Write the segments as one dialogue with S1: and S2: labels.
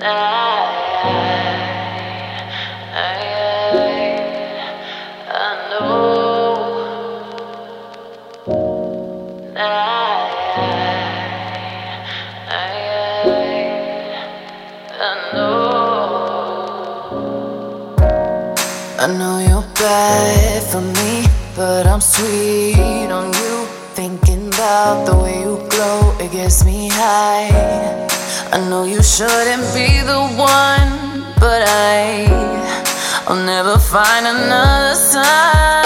S1: I know you're bad for me, but I'm sweet on you. Thinking about the way you glow, it gets me high. I know you shouldn't be the one, but I, I'll never find another sign.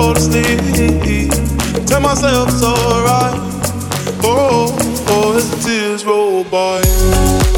S2: fall asleep. Tell myself it's alright. Oh, oh, as the tears roll by.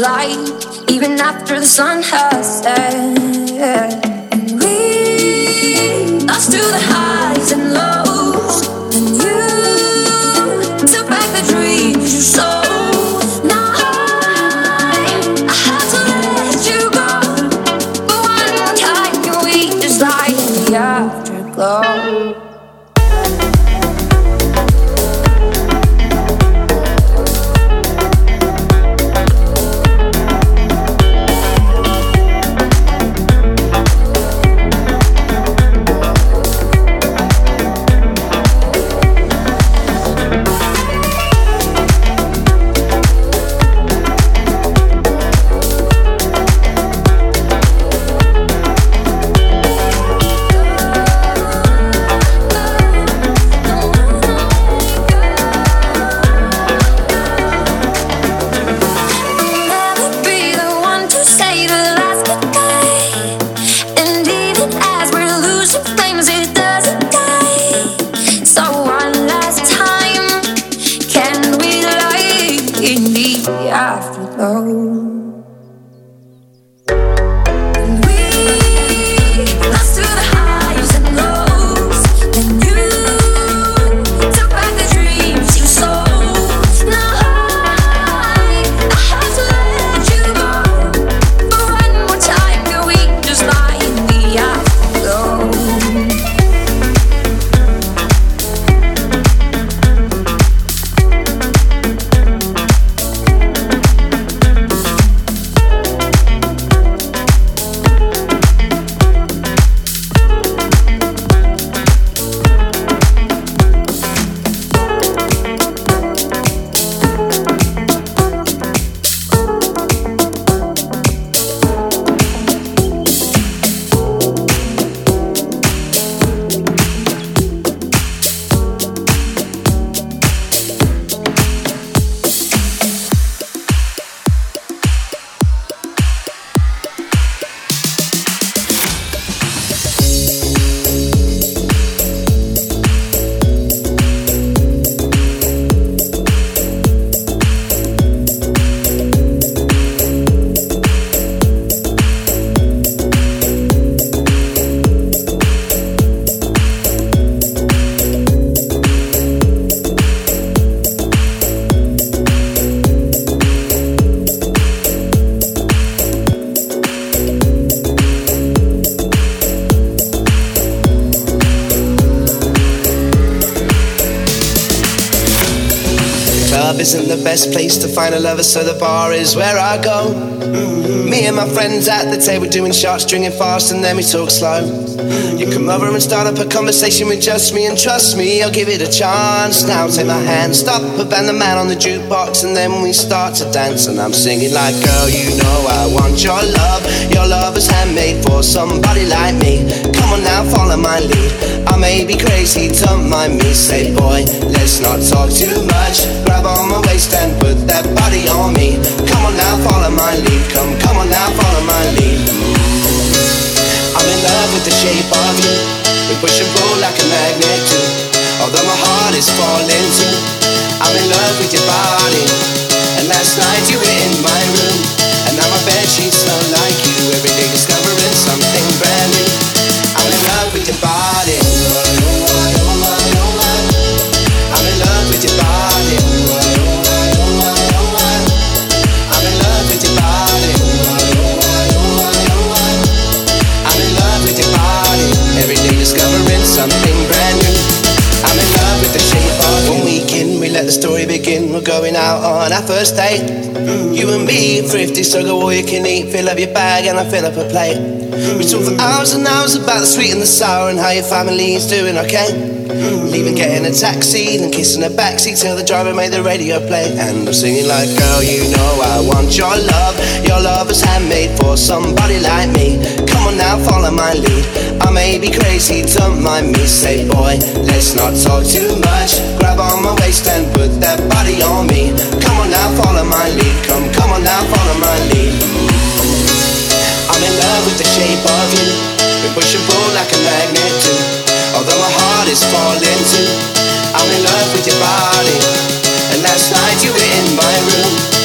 S3: Light even after the sun has set.
S4: Best place to find a lover, so the bar is where I go. Mm, Me and my friends at the table doing shots, drinking fast, and then we talk slow. You come over and start up a conversation with just me, and trust me, I'll give it a chance. Now take my hand, stop, Van the man on the jukebox, and then we start to dance. And I'm singing like, girl, you know I want your love. Your love is handmade for somebody like me. Come on now, follow my lead. I may be crazy, don't mind me. Say, boy, let's not talk too much. Grab on my waist and put that body on me. Come on now, follow my lead. Come, come on now, follow my lead. I'm in love with the shape of you. We push and pull like a magnet do. Although my heart is falling too. I'm in love with your body. And last night you were in my room. And now my bed sheets smell like you. Every day out on our first date. Mm, you and me, thrifty, so go all you can eat. Fill up your bag and I fill up a plate. Mm, we talk for hours and hours about the sweet and the sour and how your family's doing okay. Mm, Leaving, getting a taxi, then kissing a backseat till the driver made the radio play. And I'm singing like, girl, you know I want your love. Your love is handmade for somebody like me. Come on now, follow my lead. I may be crazy, don't mind me. Say, boy, let's not talk too much. Grab on my waist and put that body on me. Come on now, follow my lead. Come, come on now, follow my lead. I'm in love with the shape of you. We push and pull like a magnet do. Although my heart is falling too. I'm in love with your body. And last night you were in my room.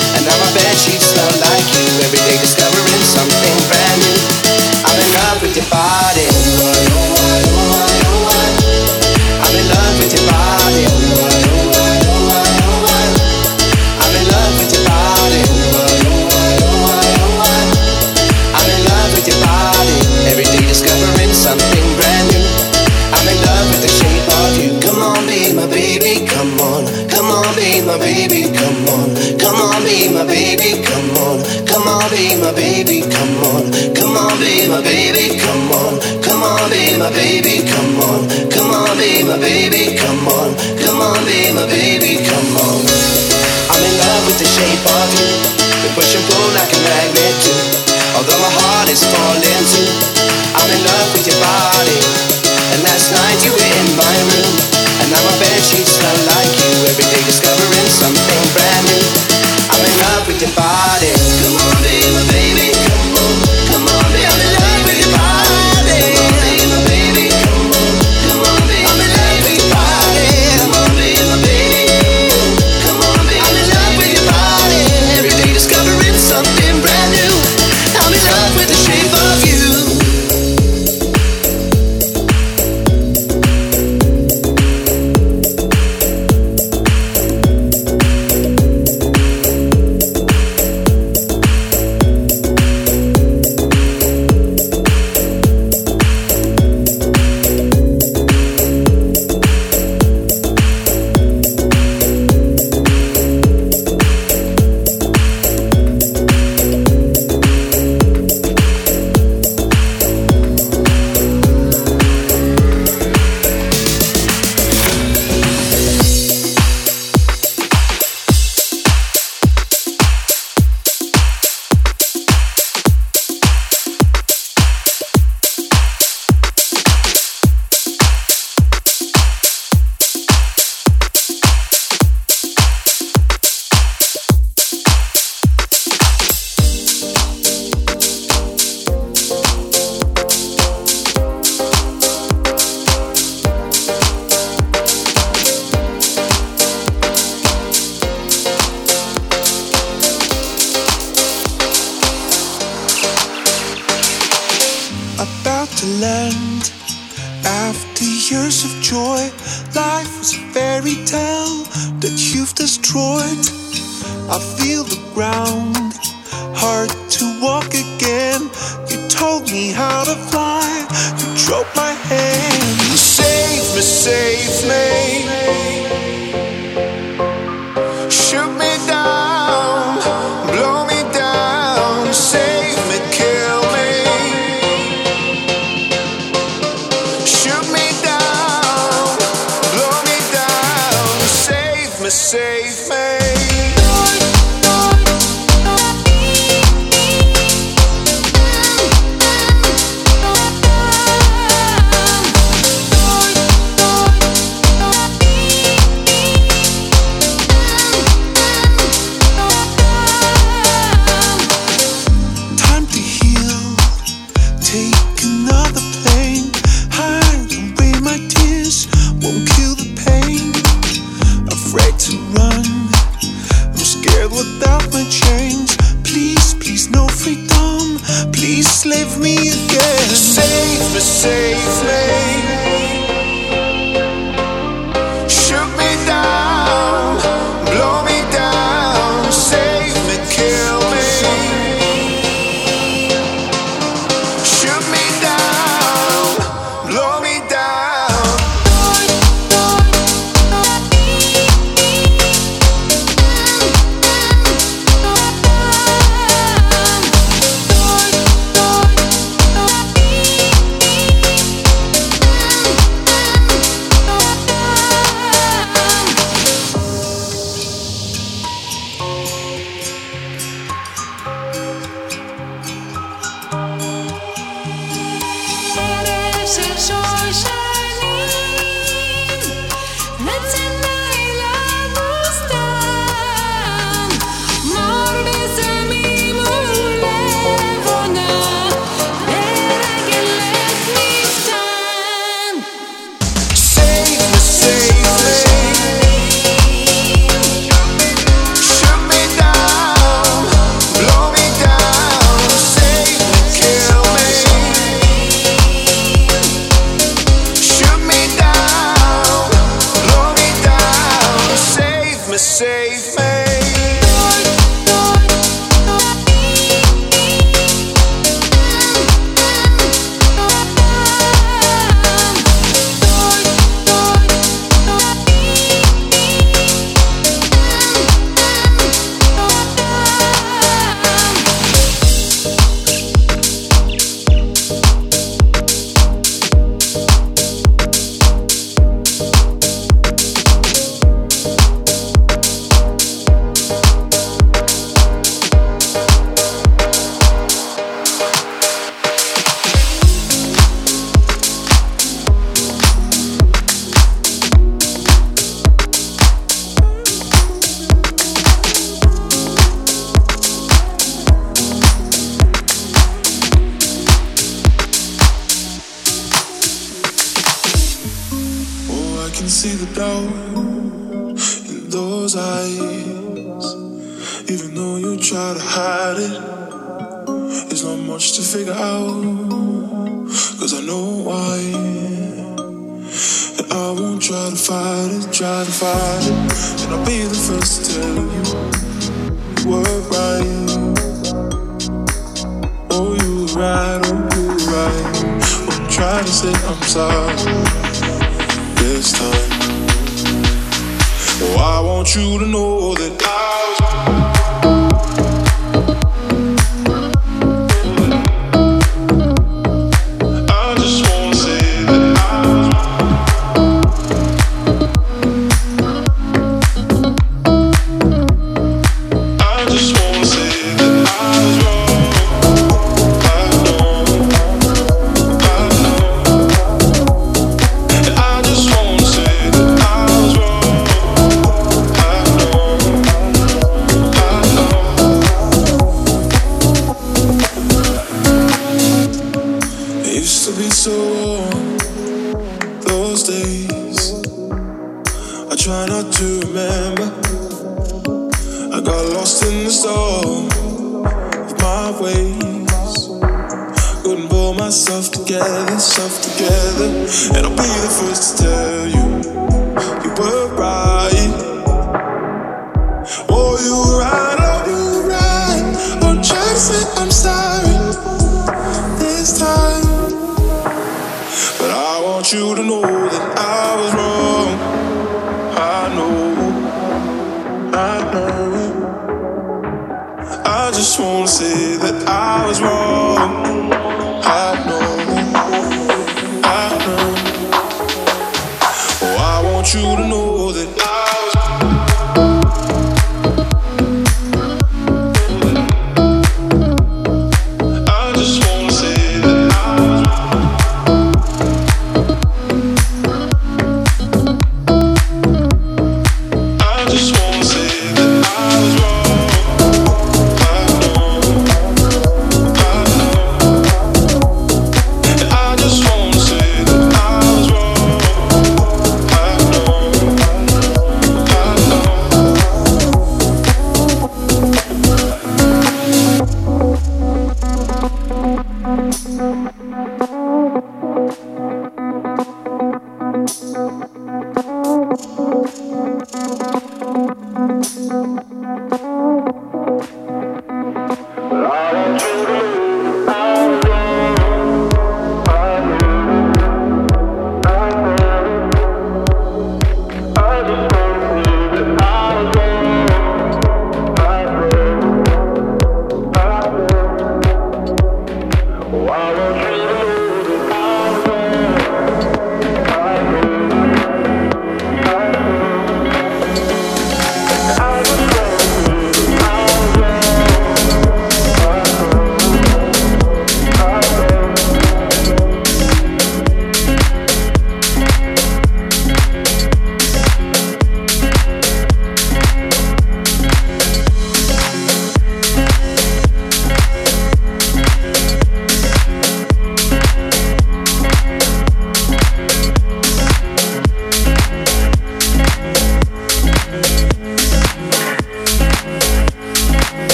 S4: You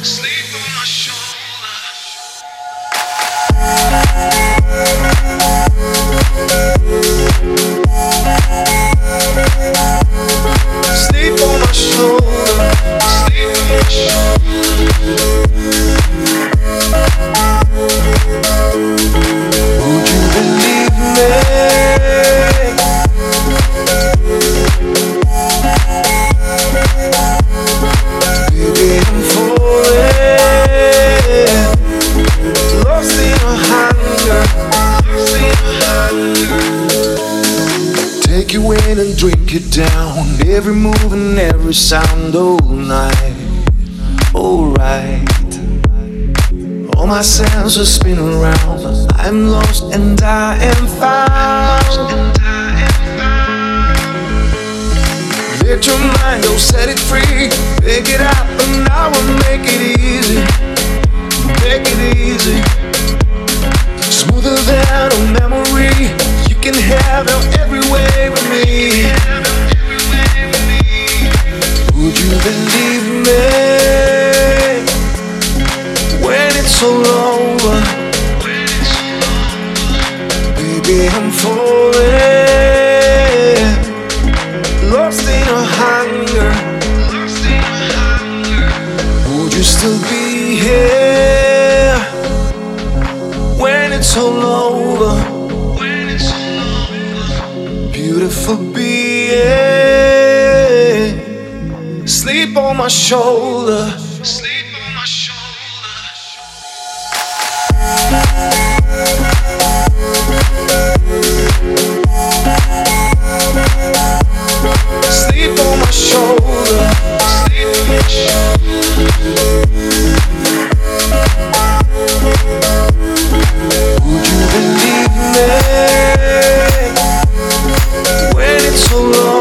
S5: Would you believe me? In and drink it down. Every move and every sound all night. Alright. All my senses spin around. I'm lost and I am found. Let your mind go set it free. Pick it up and I will make it easy. Make it easy. Smoother than a memory. Can have it every way with me. Would you believe me when it's all over? Baby, I'm falling, my shoulder. Sleep on my shoulder. Sleep on my shoulder. Sleep on my shoulder. Would you believe me when it's all over?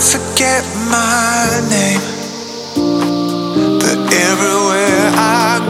S6: Forget my name. But everywhere I go,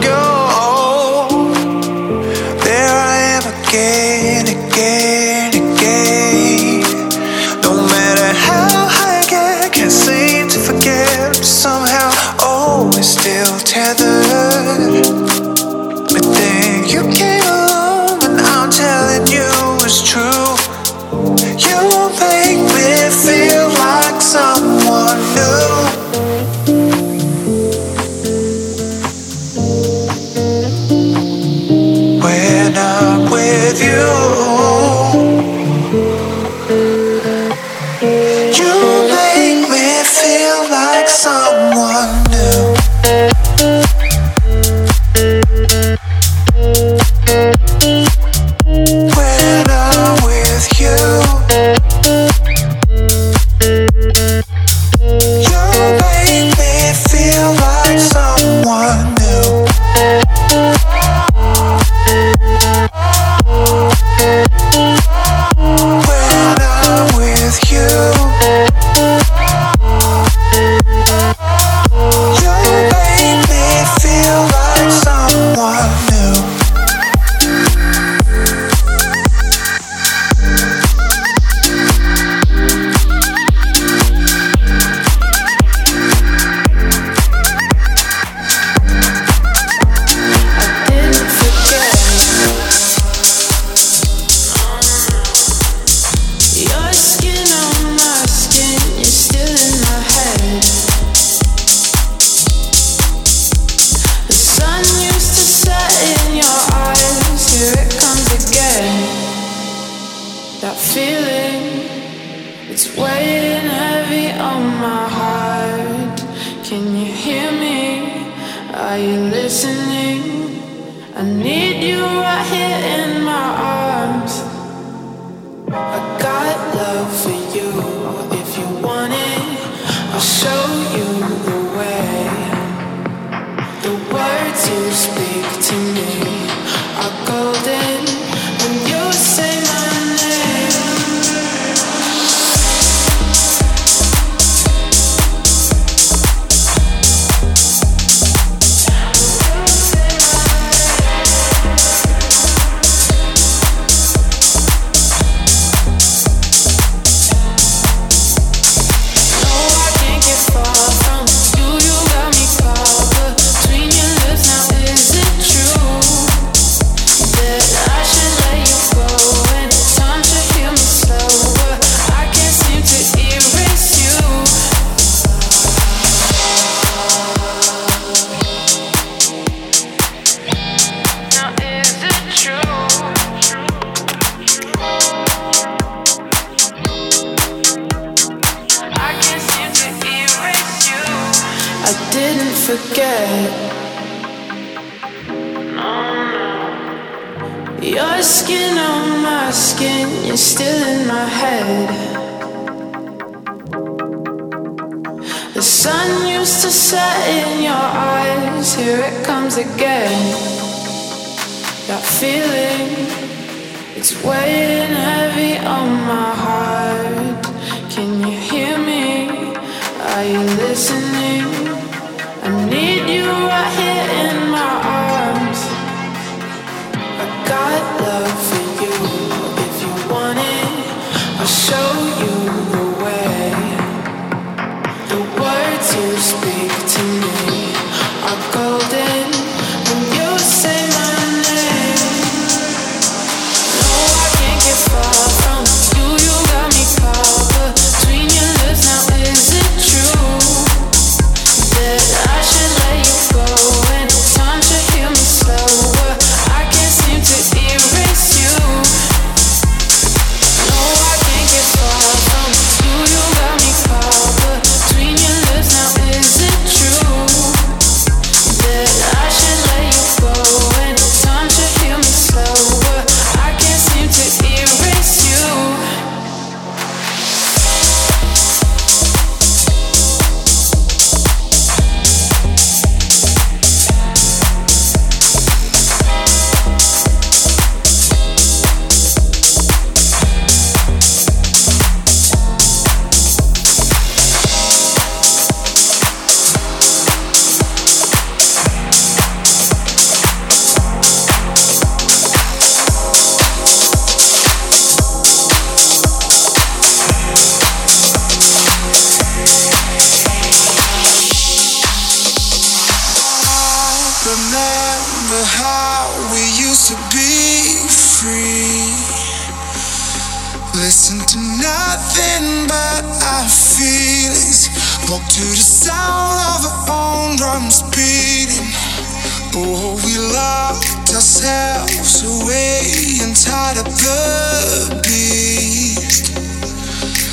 S6: of the beast.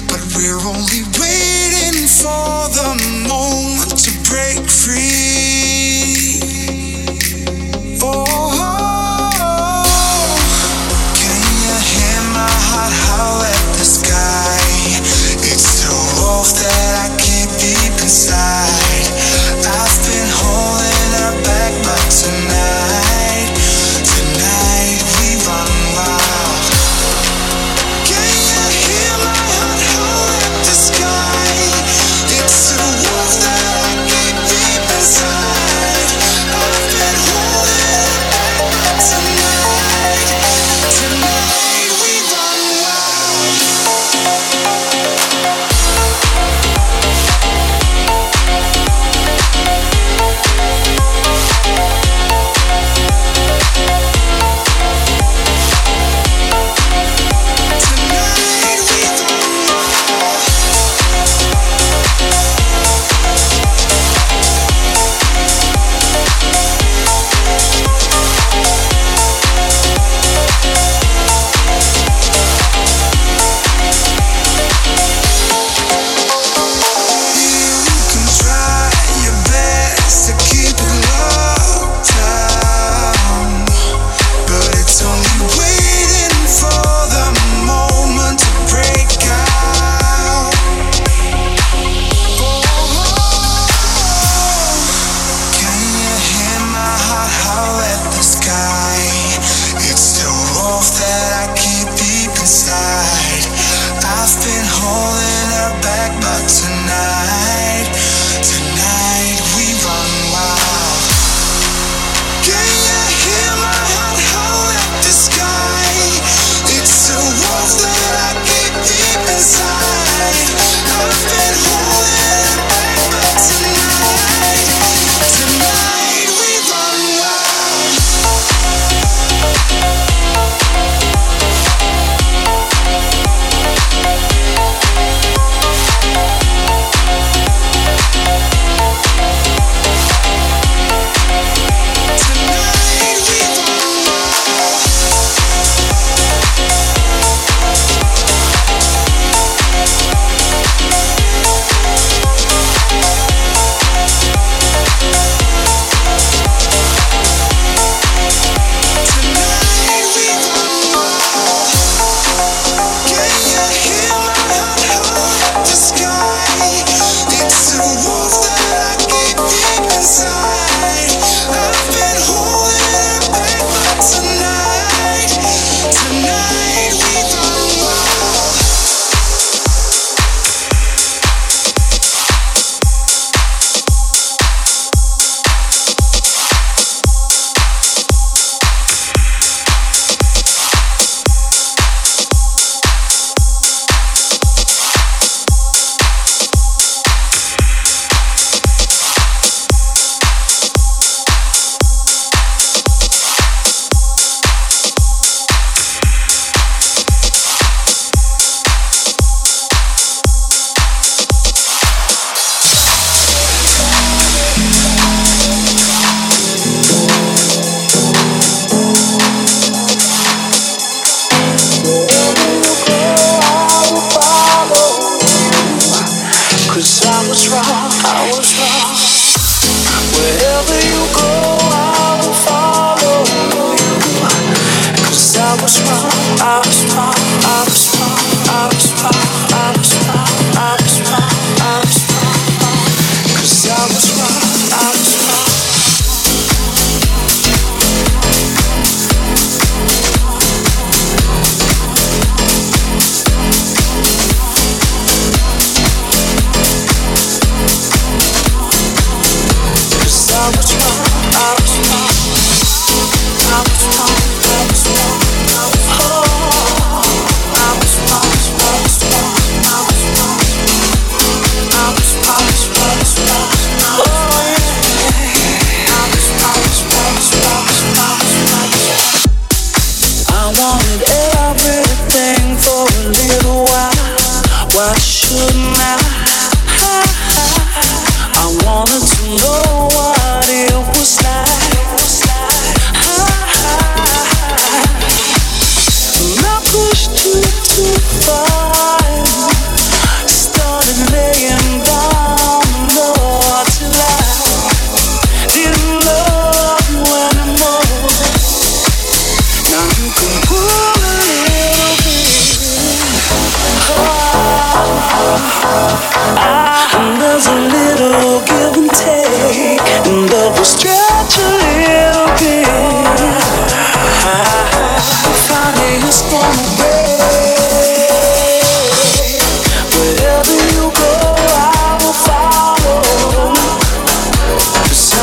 S6: But we're only waiting for the moment to break free.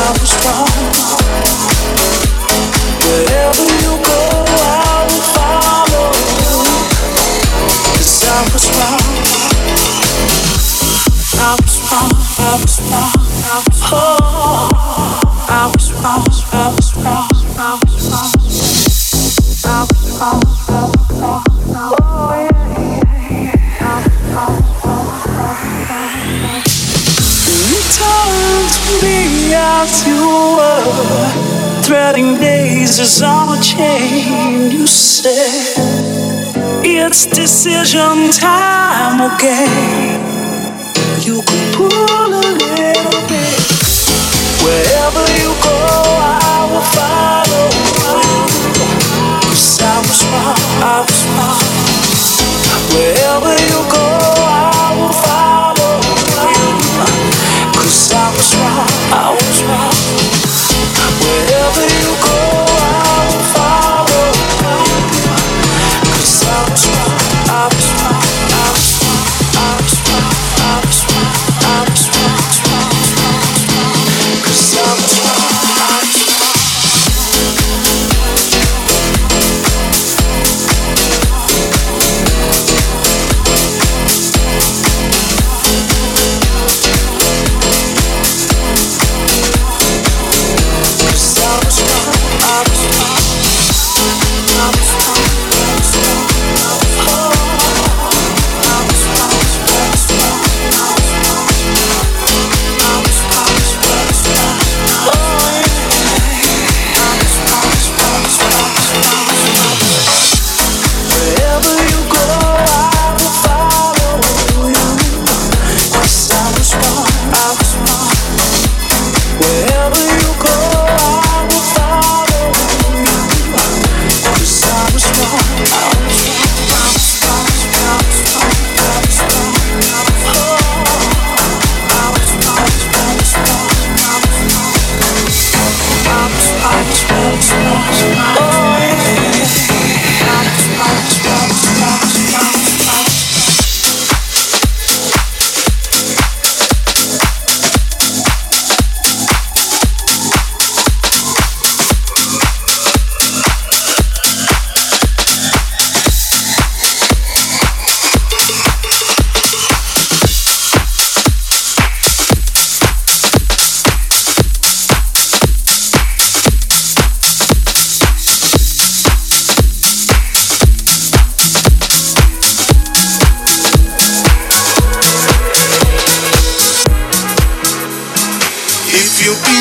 S6: I
S7: was wrong. decision time again. You can pull a little bit. Wherever you go, I will follow.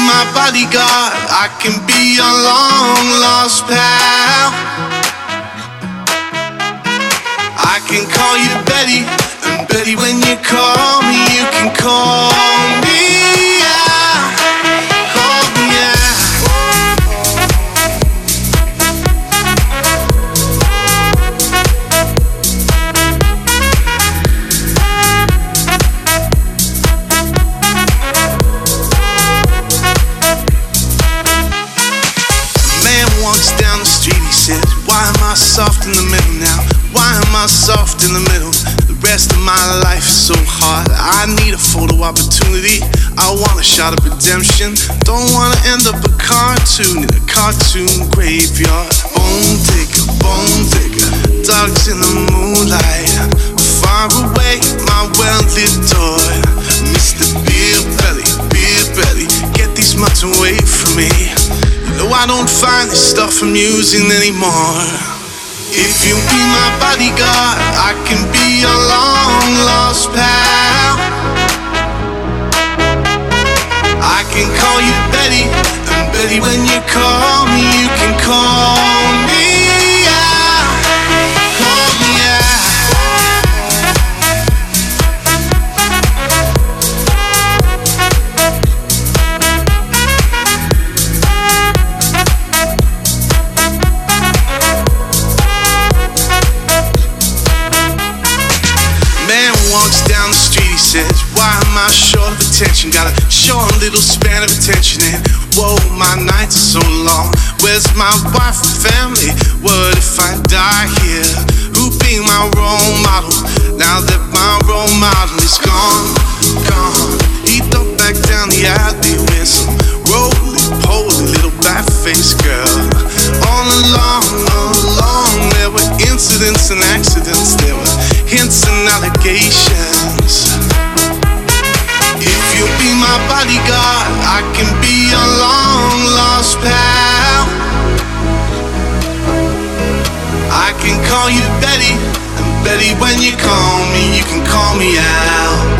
S4: My bodyguard, I can be your long lost pal. I can call you Betty, and Betty, when you call me, you can call me photo opportunity. I want a shot of redemption. Don't wanna end up a cartoon in a cartoon graveyard. Bone digger, bone digger, dogs in the moonlight. Far away, my well-lit door. Mr. Beer Belly, Beer Belly, get these mutts away from me. You know I don't find this stuff amusing anymore. If you be my bodyguard, I can be your long lost pal. Can call you Betty, and Betty, when you call me, you can call me attention? Got short little span of attention, and whoa, my nights are so long. Where's my wife and family? What if I die here? Who be my role model? Now that my role model is gone, gone. He thought back down the alley with some roly poly little black faced girl. All along, all along, there were incidents and accidents, there were hints and allegations. If you be my bodyguard, I can be your long lost pal. I can call you Betty, and Betty, when you call me, you can call me
S8: Al.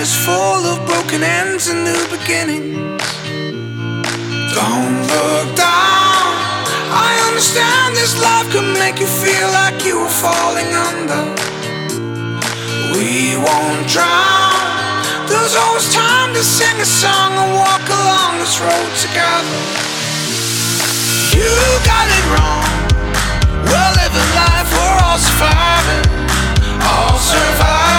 S8: night
S4: is full of broken ends and new beginnings. Don't look down. I understand this love can make you feel like you are falling under. We won't drown. There's always time to sing a song and walk along this road together. You got it wrong. We're living life, we're all surviving. All surviving.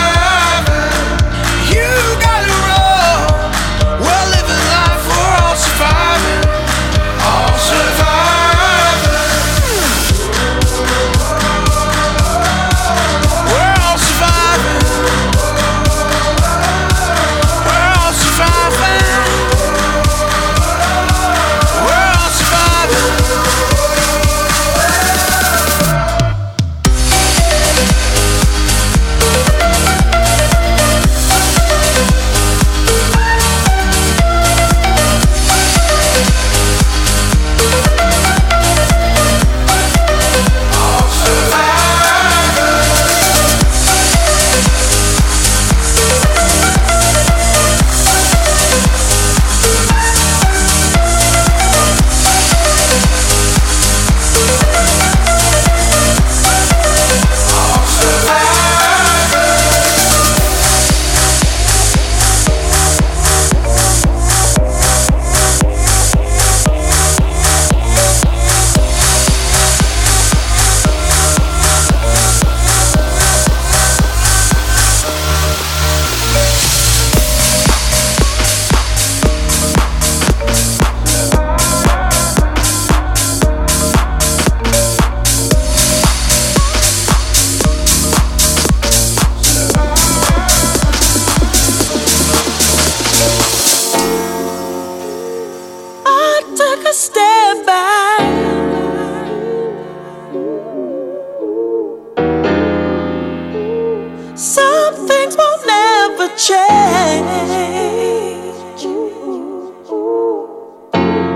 S9: change.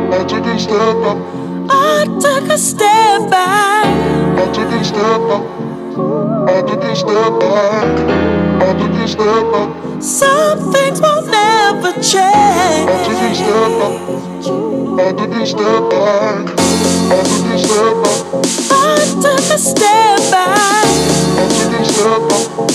S10: I took a step up.
S9: I took a step back.
S10: I took a step up. I took a step back. I took a step up.
S9: Some things will never change.
S10: I took a step up. I took a step back.
S9: I took a step up.
S10: I took a step back. I took a step
S9: up.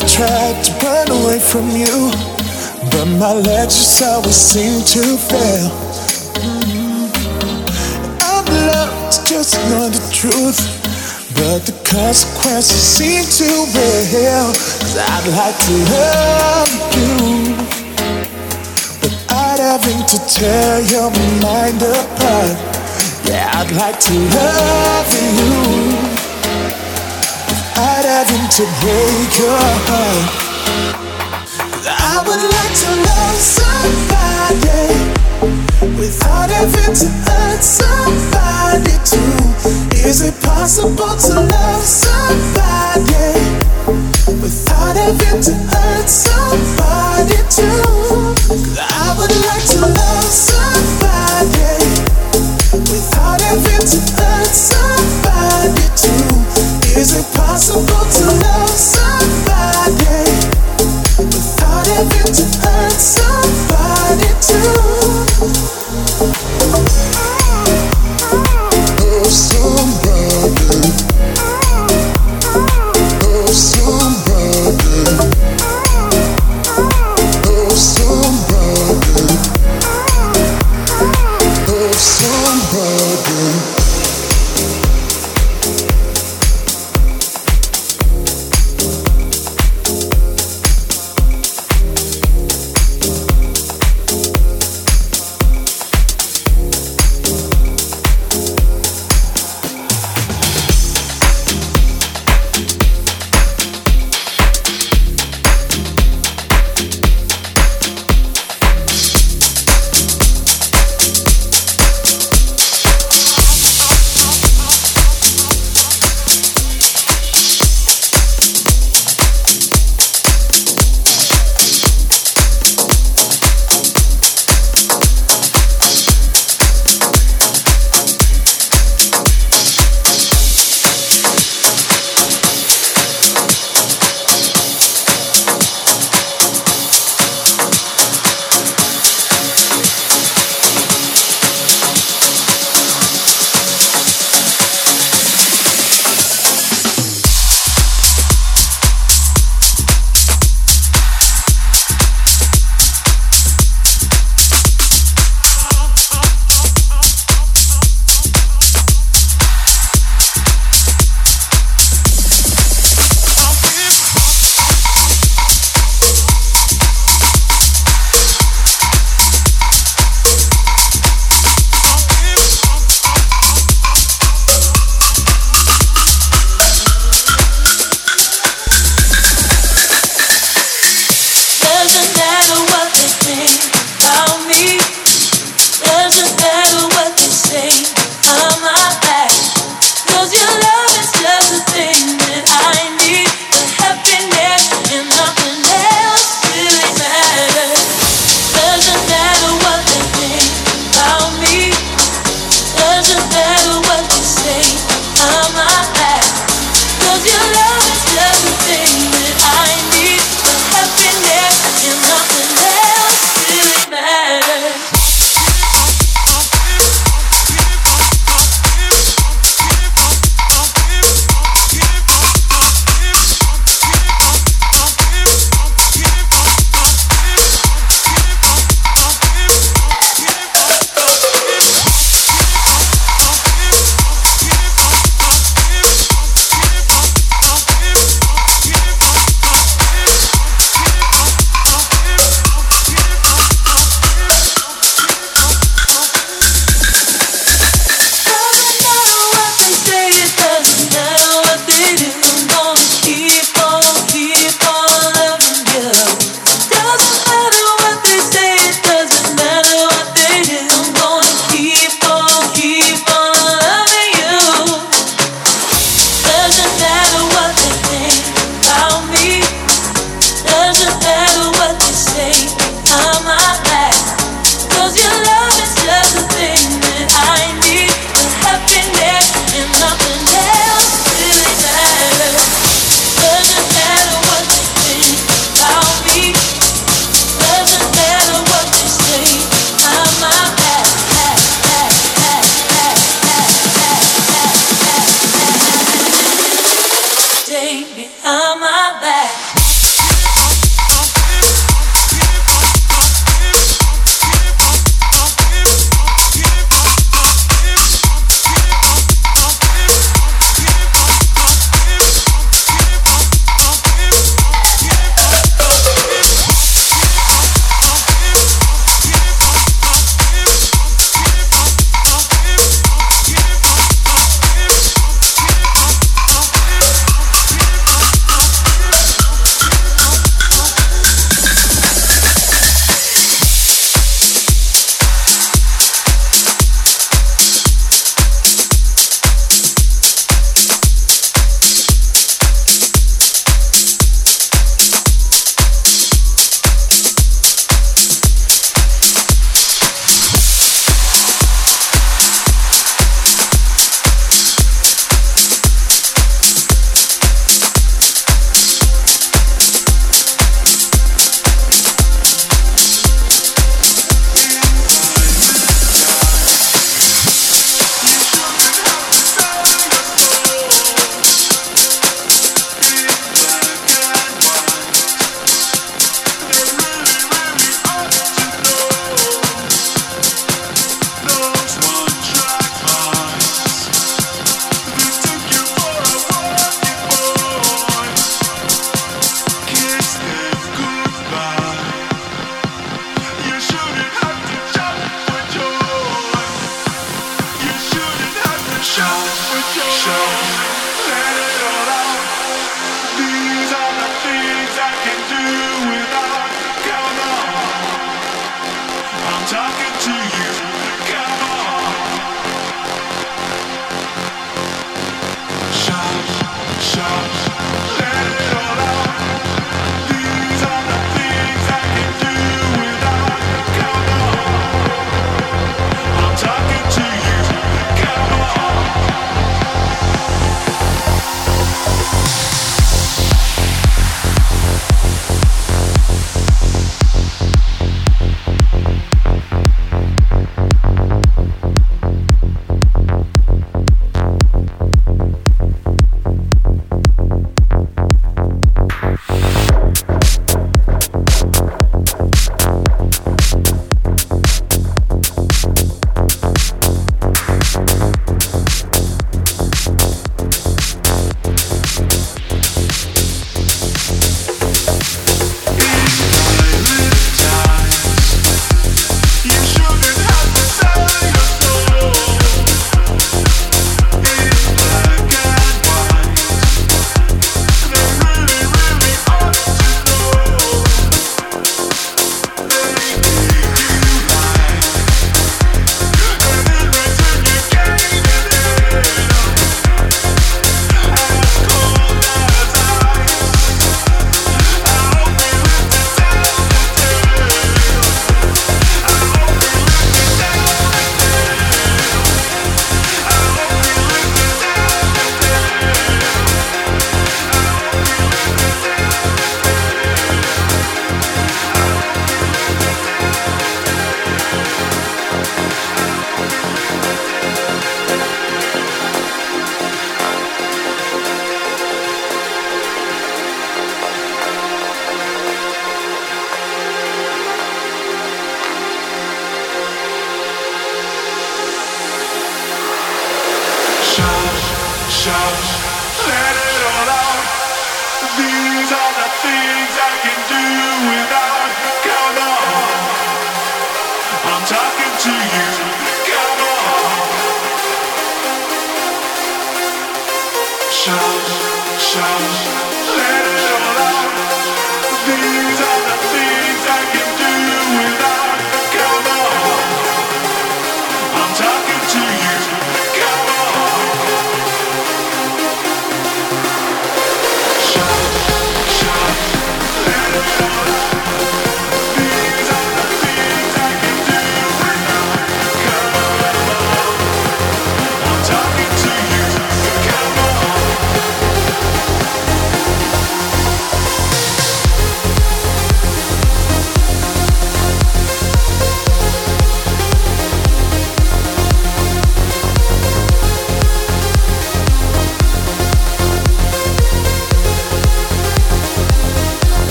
S9: I've tried to
S10: run away from you, but my legs just always seem to fail. I've loved to just know the truth, but the consequences seem to be hell. Cause I'd like to love you, but I'd have to tear your mind apart. Yeah, I'd like
S9: to love you
S10: having to
S9: break
S10: your heart.
S9: I
S10: would like to love somebody
S9: without having to hurt somebody too. Is it possible to love somebody without having to
S10: hurt somebody too? I would like to love somebody without having to hurt somebody too. Is
S9: it impossible to love.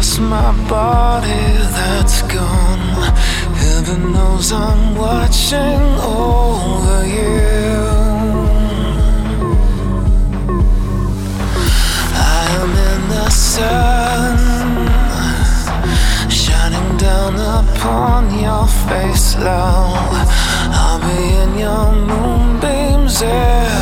S9: just
S10: my body that's gone. Heaven knows I'm watching over you. I am in the sun, shining down upon your face,
S1: love. I'll be in your moonbeams. Yeah.